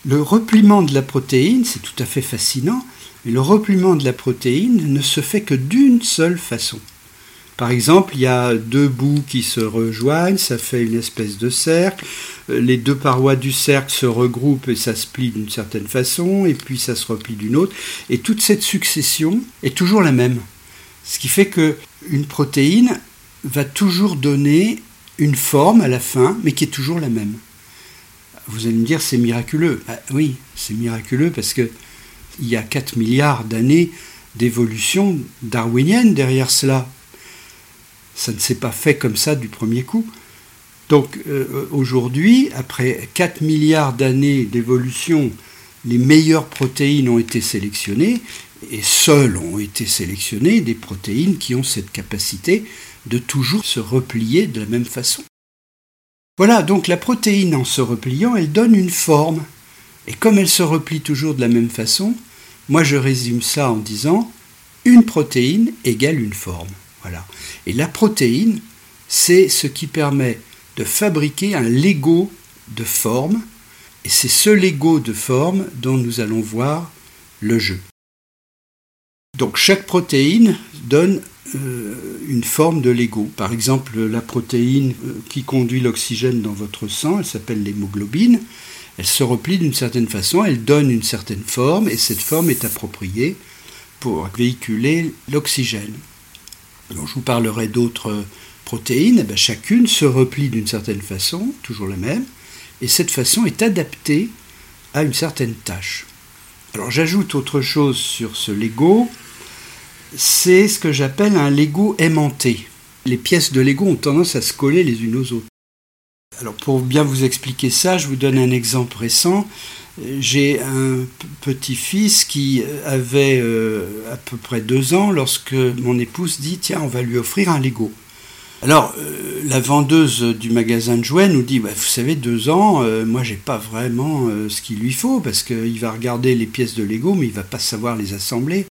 Le repliement de la protéine, c'est tout à fait fascinant, mais le repliement de la protéine ne se fait que d'une seule façon. Par exemple, il y a deux bouts qui se rejoignent, ça fait une espèce de cercle. Les deux parois du cercle se regroupent et ça se plie d'une certaine façon, et puis ça se replie d'une autre. Et toute cette succession est toujours la même. Ce qui fait que une protéine va toujours donner une forme à la fin, mais qui est toujours la même. Vous allez me dire, c'est miraculeux. Bah oui, c'est miraculeux parce que il y a 4 milliards d'années d'évolution darwinienne derrière cela. Ça ne s'est pas fait comme ça du premier coup. Donc euh, aujourd'hui, après 4 milliards d'années d'évolution, les meilleures protéines ont été sélectionnées, et seules ont été sélectionnées des protéines qui ont cette capacité de toujours se replier de la même façon. Voilà, donc la protéine en se repliant, elle donne une forme. Et comme elle se replie toujours de la même façon, moi je résume ça en disant une protéine égale une forme. Et la protéine, c'est ce qui permet de fabriquer un Lego de forme. Et c'est ce Lego de forme dont nous allons voir le jeu. Donc chaque protéine donne euh, une forme de Lego. Par exemple, la protéine euh, qui conduit l'oxygène dans votre sang, elle s'appelle l'hémoglobine. Elle se replie d'une certaine façon, elle donne une certaine forme, et cette forme est appropriée pour véhiculer l'oxygène. Je vous parlerai d'autres protéines, eh ben, chacune se replie d'une certaine façon, toujours la même, et cette façon est adaptée à une certaine tâche. Alors j'ajoute autre chose sur ce Lego, c'est ce que j'appelle un Lego aimanté. Les pièces de Lego ont tendance à se coller les unes aux autres. Alors pour bien vous expliquer ça, je vous donne un exemple récent. J'ai un petit-fils qui avait euh, à peu près deux ans lorsque mon épouse dit tiens on va lui offrir un Lego. Alors euh, la vendeuse du magasin de jouets nous dit bah, vous savez deux ans moi euh, moi j'ai pas vraiment ce qu'il lui faut parce qu'il va regarder les pièces de Lego mais il va pas savoir les assembler.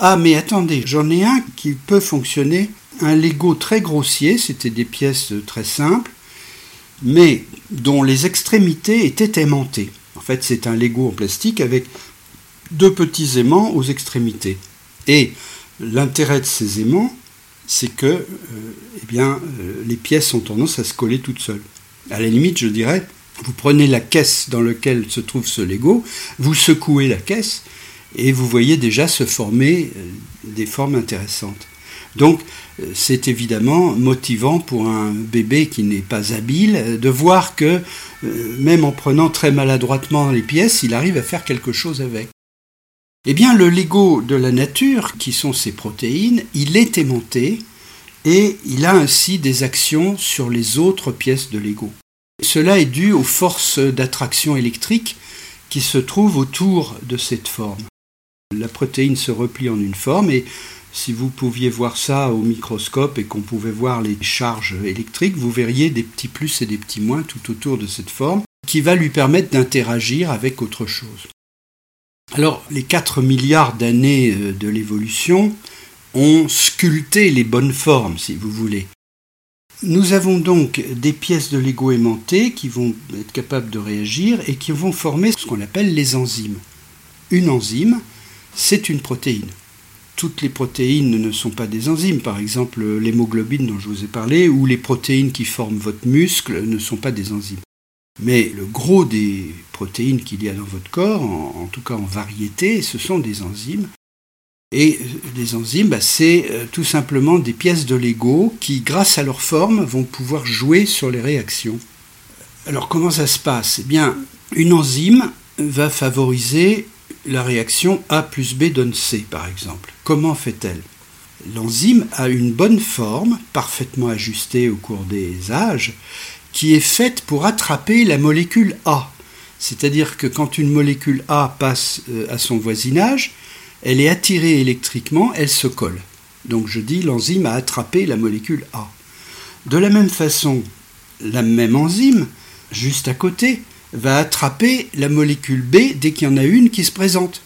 Ah mais attendez, j'en ai un qui peut fonctionner, un Lego très grossier, c'était des pièces très simples, mais dont les extrémités étaient aimantées. En fait, c'est un Lego en plastique avec deux petits aimants aux extrémités. Et l'intérêt de ces aimants, c'est que euh, eh bien, euh, les pièces ont tendance à se coller toutes seules. À la limite, je dirais, vous prenez la caisse dans laquelle se trouve ce Lego, vous secouez la caisse, et vous voyez déjà se former euh, des formes intéressantes. Donc c'est évidemment motivant pour un bébé qui n'est pas habile de voir que même en prenant très maladroitement les pièces, il arrive à faire quelque chose avec. Eh bien, le Lego de la nature, qui sont ces protéines, il est aimanté et il a ainsi des actions sur les autres pièces de Lego. Cela est dû aux forces d'attraction électrique qui se trouvent autour de cette forme. La protéine se replie en une forme et si vous pouviez voir ça au microscope et qu'on pouvait voir les charges électriques, vous verriez des petits plus et des petits moins tout autour de cette forme qui va lui permettre d'interagir avec autre chose. Alors, les 4 milliards d'années euh, de l'évolution ont sculpté les bonnes formes, si vous voulez. Nous avons donc des pièces de Lego aimantées qui vont être capables de réagir et qui vont former ce qu'on appelle les enzymes. Une enzyme, c'est une protéine. Toutes les protéines ne sont pas des enzymes, par exemple l'hémoglobine dont je vous ai parlé, ou les protéines qui forment votre muscle ne sont pas des enzymes. Mais le gros des protéines qu'il y a dans votre corps, en, tout cas en variété, ce sont des enzymes. Et les enzymes, bah, c'est euh, tout simplement des pièces de Lego qui, grâce à leur forme, vont pouvoir jouer sur les réactions. Alors comment ça se passe? Eh bien, une enzyme va favoriser la réaction A plus B donne C, par exemple. Comment fait-elle? L'enzyme a une bonne forme, parfaitement ajustée au cours des âges, qui est faite pour attraper la molécule A. C'est-à-dire que quand une molécule A passe euh, à son voisinage, elle est attirée électriquement, elle se colle. Donc je dis l'enzyme a attrapé la molécule A. De la même façon, la même enzyme, juste à côté, va attraper la molécule B dès qu'il y en a une qui se présente.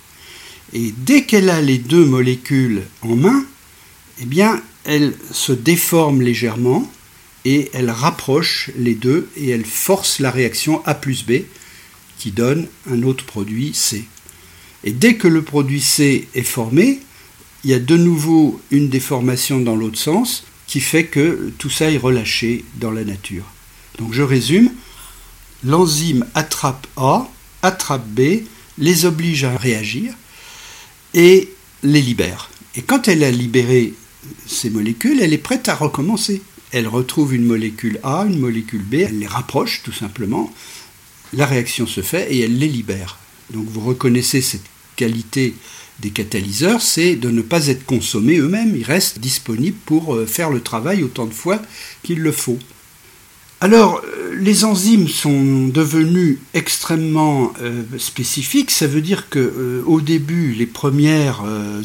Et dès qu'elle a les deux molécules en main, eh elle se déforme légèrement, et elle rapproche les deux et elle force la réaction A plus B qui donne un autre produit C. Et dès que le produit C est formé, il y a de nouveau une déformation dans l'autre sens qui fait que tout ça est relâché dans la nature. Donc je résume, l'enzyme attrape A, attrape B, les oblige à réagir et les libère. Et quand elle a libéré ces molécules, elle est prête à recommencer elle retrouve une molécule A, une molécule B, elle les rapproche tout simplement, la réaction se fait et elle les libère. Donc vous reconnaissez cette qualité des catalyseurs, c'est de ne pas être consommés eux-mêmes, ils restent disponibles pour euh, faire le travail autant de fois qu'il le faut. Alors, euh, les enzymes sont devenues extrêmement euh, spécifiques. Ça veut dire que euh, au début, les premières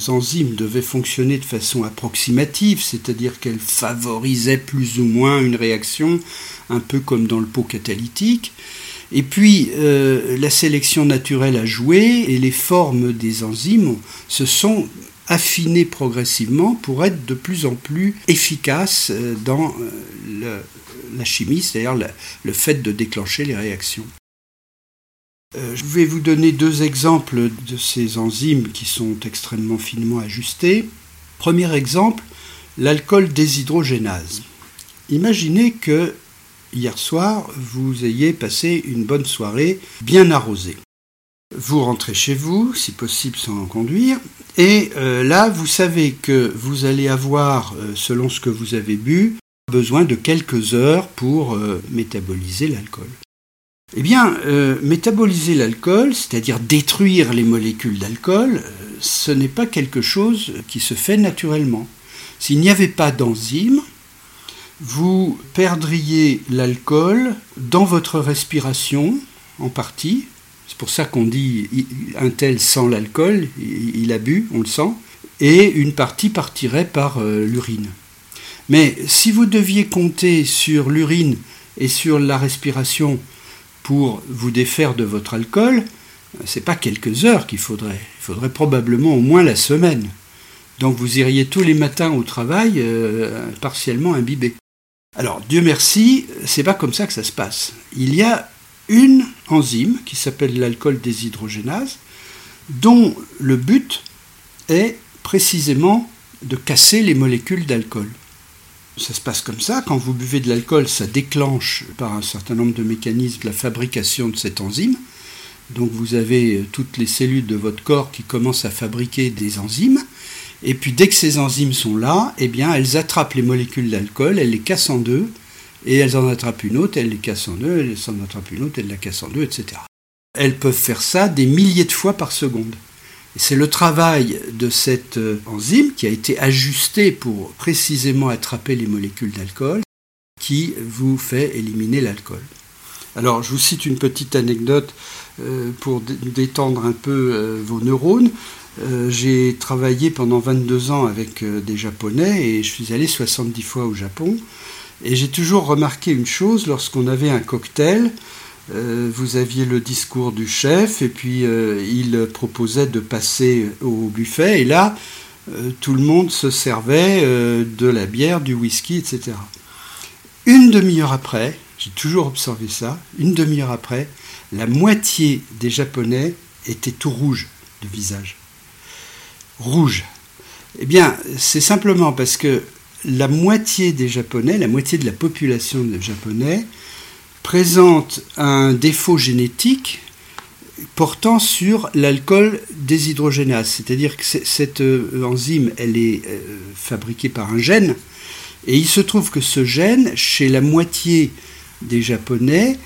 enzymes devaient fonctionner de façon approximative, c'est-à-dire qu'elles favorisaient plus ou moins une réaction, un peu comme dans le pot catalytique. Et puis, la sélection naturelle a joué et les formes des enzymes se sont affinées progressivement pour être de plus en plus efficaces dans le la chimie, c'est-à-dire le fait de déclencher les réactions. Euh, je vais vous donner deux exemples de ces enzymes qui sont extrêmement finement ajustées. Premier exemple, l'alcool déshydrogénase. Imaginez que hier soir, vous ayez passé une bonne soirée bien arrosée. Vous rentrez chez vous, si possible sans conduire, et euh, là, vous savez que vous allez avoir, euh, selon ce que vous avez bu, besoin de quelques heures pour euh, métaboliser l'alcool. Eh bien, euh, métaboliser l'alcool, c'est-à-dire détruire les molécules d'alcool, euh, ce n'est pas quelque chose qui se fait naturellement. S'il n'y avait pas d'enzyme, vous perdriez l'alcool dans votre respiration, en partie. C'est pour ça qu'on dit un tel sans l'alcool, il a bu, on le sent, et une partie partirait par l'urine. Mais si vous deviez compter sur l'urine et sur la respiration pour vous défaire de votre alcool, ce n'est pas quelques heures qu'il faudrait. Il faudrait probablement au moins la semaine. Donc vous iriez tous les matins au travail euh, partiellement imbibé. Alors Dieu merci, c'est pas comme ça que ça se passe. Il y a une enzyme qui s'appelle l'alcool déshydrogénase, dont le but est précisément de casser les molécules d'alcool. Ça se passe comme ça. Quand vous buvez de l'alcool, ça déclenche par un certain nombre de mécanismes la fabrication de cette enzyme. Donc vous avez euh, toutes les cellules de votre corps qui commencent à fabriquer des enzymes. Et puis dès que ces enzymes sont là, eh bien elles attrapent les molécules d'alcool, elles les cassent en deux, et elles en attrapent une autre, elles les cassent en deux, elles en attrapent une autre, elles la cassent en deux, etc. Elles peuvent faire ça des milliers de fois par seconde. C'est le travail de cette euh, enzyme qui a été ajusté pour précisément attraper les molécules d'alcool qui vous fait éliminer l'alcool. Alors je vous cite une petite anecdote euh, pour détendre un peu euh, vos neurones. J'ai travaillé pendant 22 ans avec des Japonais et je suis allé 70 fois au Japon. Et j'ai toujours remarqué une chose, lorsqu'on avait un cocktail, euh, vous aviez le discours du chef et puis euh, il proposait de passer au buffet et là euh, tout le monde se servait de la bière, du whisky, etc. Une demi-heure après, j'ai toujours observé ça, une demi-heure après, la moitié des Japonais étaient tout rouges de visage. Rouge. Eh bien, c'est simplement parce que la moitié des Japonais, la moitié de la population des Japonais, présente un défaut génétique portant sur l'alcool déshydrogénase. C'est-à-dire que cette euh, enzyme, elle est euh, fabriquée par un gène, et il se trouve que ce gène, chez la moitié des Japonais,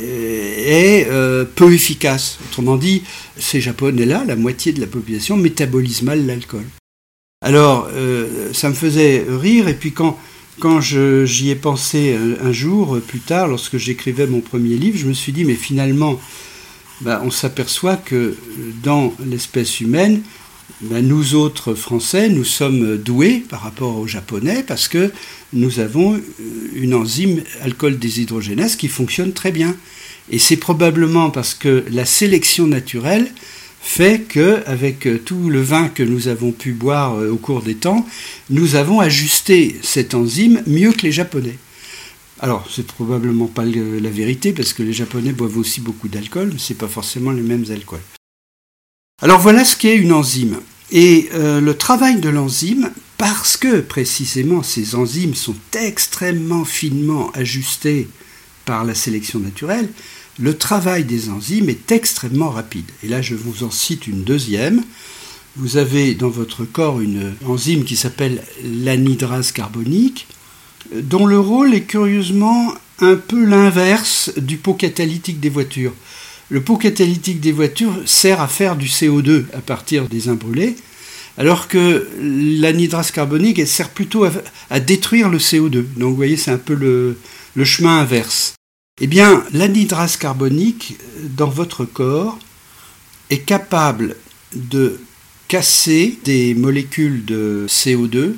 euh, est peu efficace. Autrement dit, ces Japonais-là, la moitié de la population, métabolisent mal l'alcool. Alors, ça me faisait rire, et puis quand quand j'y ai pensé un, jour, euh, plus tard, lorsque j'écrivais mon premier livre, je me suis dit, mais finalement, bah, on s'aperçoit que euh, dans l'espèce humaine, bah, nous autres Français, nous sommes doués par rapport aux Japonais parce que nous avons euh, une enzyme alcool déshydrogénase qui fonctionne très bien. Et c'est probablement parce que la sélection naturelle fait que, avec euh, tout le vin que nous avons pu boire euh, au cours des temps, nous avons ajusté cette enzyme mieux que les Japonais. Alors, c'est probablement pas la vérité, parce que les Japonais boivent aussi beaucoup d'alcool, mais ce n'est pas forcément les mêmes alcools. Alors voilà ce qu'est une enzyme. Et euh, le travail de l'enzyme, parce que précisément ces enzymes sont extrêmement finement ajustées par la sélection naturelle, le travail des enzymes est extrêmement rapide. Et là, je vous en cite une deuxième. Vous avez dans votre corps une enzyme qui s'appelle l'anhydrase carbonique, dont le rôle est curieusement un peu l'inverse du pot catalytique des voitures. Le pot catalytique des voitures sert à faire du CO2 à partir des imbrûlés, alors que l'anhydrase carbonique elle sert plutôt à, détruire le CO2. Donc vous voyez, c'est un peu le chemin inverse. Eh bien, l'anhydrase carbonique dans votre corps est capable de casser des molécules de CO2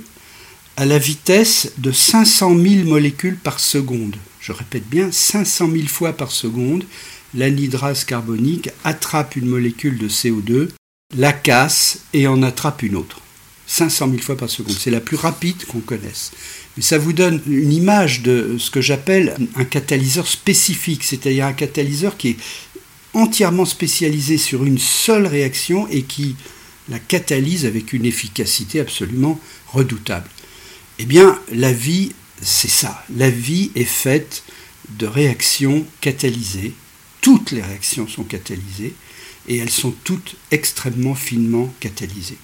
à la vitesse de 500 000 molécules par seconde. Je répète bien, 500 000 fois par seconde, l'anhydrase carbonique attrape une molécule de CO2, la casse et en attrape une autre. 500 000 fois par seconde. C'est la plus rapide qu'on connaisse. Mais ça vous donne une image de ce que j'appelle un catalyseur spécifique, c'est-à-dire un catalyseur qui est entièrement spécialisé sur une seule réaction et qui la catalyse avec une efficacité absolument redoutable. Eh bien, la vie, c'est ça. La vie est faite de réactions catalysées. Toutes les réactions sont catalysées et elles sont toutes extrêmement finement catalysées.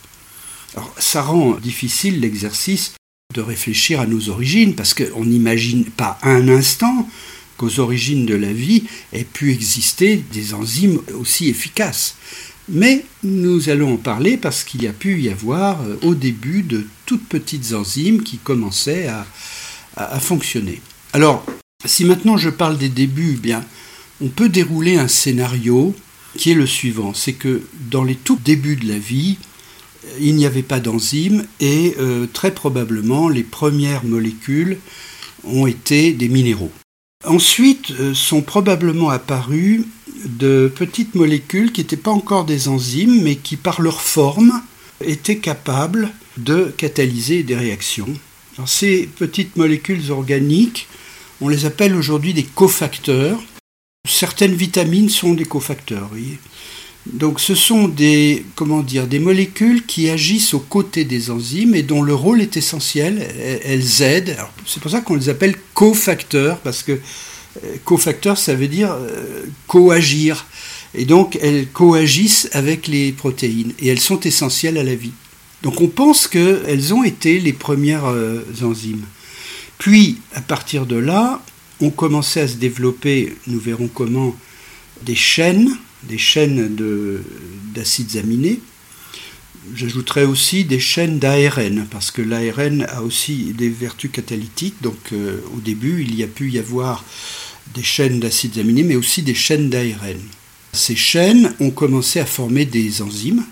Alors, ça rend difficile l'exercice de réfléchir à nos origines, parce qu'on n'imagine pas un instant qu'aux origines de la vie aient pu exister des enzymes aussi efficaces. Mais nous allons en parler parce qu'il y a pu y avoir euh, au début de toutes petites enzymes qui commençaient à, fonctionner. Alors, si maintenant je parle des débuts, eh bien, on peut dérouler un scénario qui est le suivant, c'est que dans les tout débuts de la vie, il n'y avait pas d'enzymes et euh, très probablement les premières molécules ont été des minéraux. Ensuite euh, sont probablement apparues de petites molécules qui n'étaient pas encore des enzymes mais qui par leur forme étaient capables de catalyser des réactions. ces petites molécules organiques, on les appelle aujourd'hui des cofacteurs. Certaines vitamines sont des cofacteurs. Donc ce sont des, comment dire, des molécules qui agissent aux côtés des enzymes et dont le rôle est essentiel. Elles aident. C'est pour ça qu'on les appelle cofacteurs, parce que euh, cofacteurs, ça veut dire euh, coagir. Et donc elles coagissent avec les protéines et elles sont essentielles à la vie. Donc on pense qu'elles ont été les premières euh, enzymes. Puis, à partir de là, ont commencé à se développer, nous verrons comment, des chaînes, des chaînes d'acides aminés. J'ajouterai aussi des chaînes d'ARN, parce que l'ARN a aussi des vertus catalytiques. Donc euh, au début, il y a pu y avoir des chaînes d'acides aminés, mais aussi des chaînes d'ARN. Ces chaînes ont commencé à former des enzymes,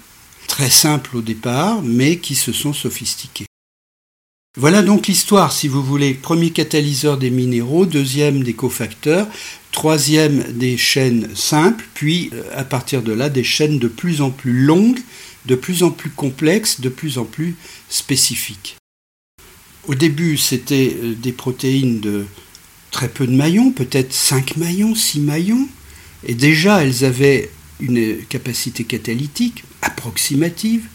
très simples au départ, mais qui se sont sophistiquées. Voilà donc l'histoire, si vous voulez. Premier catalyseur des minéraux, deuxième des cofacteurs, troisième des chaînes simples, puis euh, à partir de là des chaînes de plus en plus longues, de plus en plus complexes, de plus en plus spécifiques. Au début, c'était euh, des protéines de très peu de maillons, peut-être 5 maillons, 6 maillons, et déjà elles avaient une capacité catalytique approximative.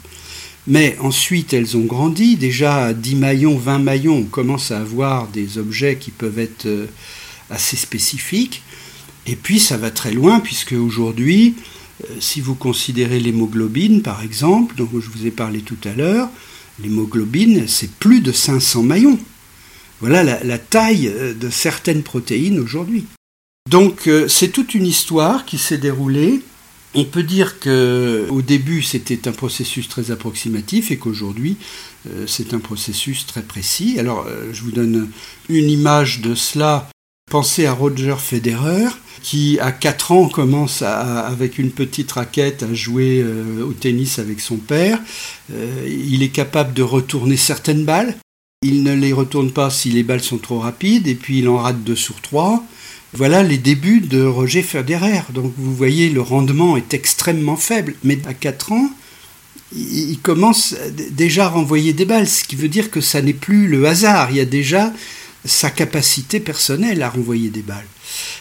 Mais ensuite, elles ont grandi. Déjà, à 10 maillons, 20 maillons, on commence à avoir des objets qui peuvent être euh, assez spécifiques. Et puis, ça va très loin, puisque aujourd'hui, euh, si vous considérez l'hémoglobine, par exemple, dont je vous ai parlé tout à l'heure, l'hémoglobine, c'est plus de 500 maillons. Voilà la, la taille euh, de certaines protéines aujourd'hui. Donc, c'est toute une histoire qui s'est déroulée on peut dire que au début c'était un processus très approximatif et qu'aujourd'hui euh, c'est un processus très précis. Alors euh, je vous donne une image de cela. Pensez à Roger Federer qui à 4 ans commence avec une petite raquette à jouer euh, au tennis avec son père. il est capable de retourner certaines balles. Il ne les retourne pas si les balles sont trop rapides et puis il en rate 2 sur 3. Voilà les débuts de Roger Federer. Donc vous voyez, le rendement est extrêmement faible. Mais à 4 ans, il commence déjà à renvoyer des balles, ce qui veut dire que ça n'est plus le hasard. Il y a déjà sa capacité personnelle à renvoyer des balles.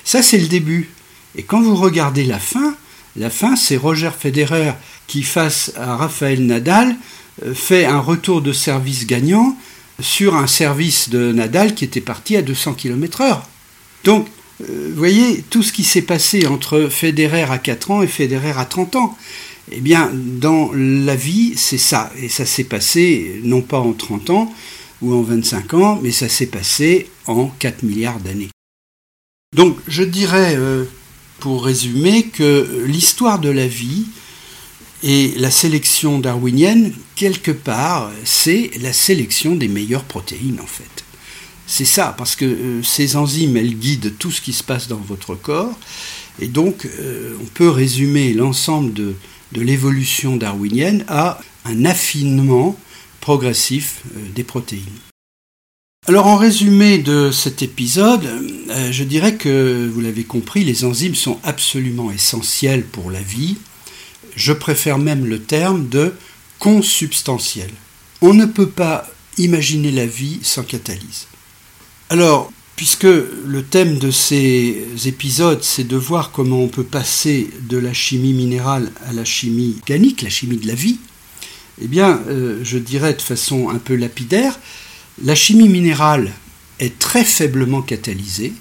Ça, c'est le début. Et quand vous regardez la fin, la fin, c'est Roger Federer qui, face à Rafael Nadal, euh, fait un retour de service gagnant sur un service de Nadal qui était parti à 200 km/h. Donc, vous voyez, tout ce qui s'est passé entre Federer à 4 ans et Federer à 30 ans, eh bien, dans la vie, c'est ça. Et ça s'est passé non pas en 30 ans ou en 25 ans, mais ça s'est passé en 4 milliards d'années. Donc, je dirais, euh, pour résumer, que l'histoire de la vie et la sélection darwinienne, quelque part, c'est la sélection des meilleures protéines, en fait. C'est ça, parce que euh, ces enzymes, elles guident tout ce qui se passe dans votre corps. Et donc, euh, on peut résumer l'ensemble de, l'évolution darwinienne à un affinement progressif euh, des protéines. Alors en résumé de cet épisode, je dirais que, vous l'avez compris, les enzymes sont absolument essentielles pour la vie. Je préfère même le terme de consubstantiel. On ne peut pas imaginer la vie sans catalyse. Alors, puisque le thème de ces épisodes, c'est de voir comment on peut passer de la chimie minérale à la chimie organique, la chimie de la vie, eh bien, euh, je dirais de façon un peu lapidaire, la chimie minérale est très faiblement catalysée.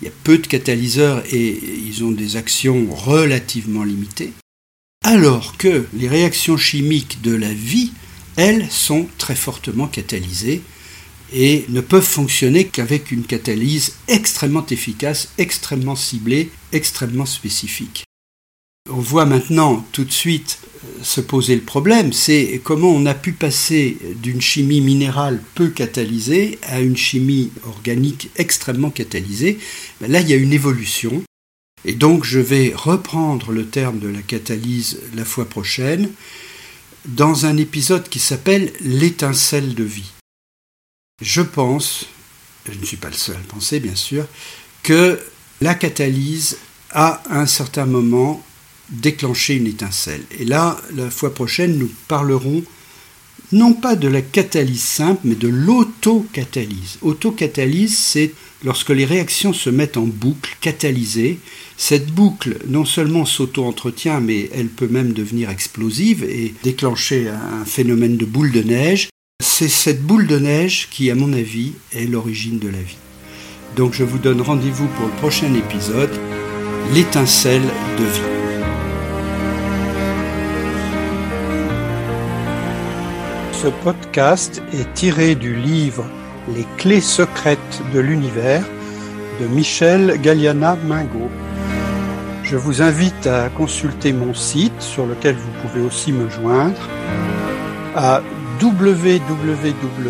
Il y a peu de catalyseurs et ils ont des actions relativement limitées. Alors que les réactions chimiques de la vie, elles, sont très fortement catalysées et ne peuvent fonctionner qu'avec une catalyse extrêmement efficace, extrêmement ciblée, extrêmement spécifique. On voit maintenant tout de suite euh, se poser le problème, c'est comment on a pu passer d'une chimie minérale peu catalysée à une chimie organique extrêmement catalysée. Ben là, il y a une évolution. Et donc, je vais reprendre le terme de la catalyse la fois prochaine dans un épisode qui s'appelle l'étincelle de vie je pense, je ne suis pas le seul à penser bien sûr, que la catalyse a à un certain moment déclenché une étincelle. Et là, la fois prochaine, nous parlerons non pas de la catalyse simple, mais de l'autocatalyse. Autocatalyse, c'est lorsque les réactions se mettent en boucle catalysée. Cette boucle, non seulement s'auto-entretient, mais elle peut même devenir explosive et déclencher un phénomène de boule de neige. C'est cette boule de neige qui, à mon avis, est l'origine de la vie. Donc je vous donne rendez-vous pour le prochain épisode, l'étincelle de vie. Ce podcast est tiré du livre Les clés secrètes de l'univers de Michel Galliana Mingo. Je vous invite à consulter mon site sur lequel vous pouvez aussi me joindre à www.mgm-ec.fr.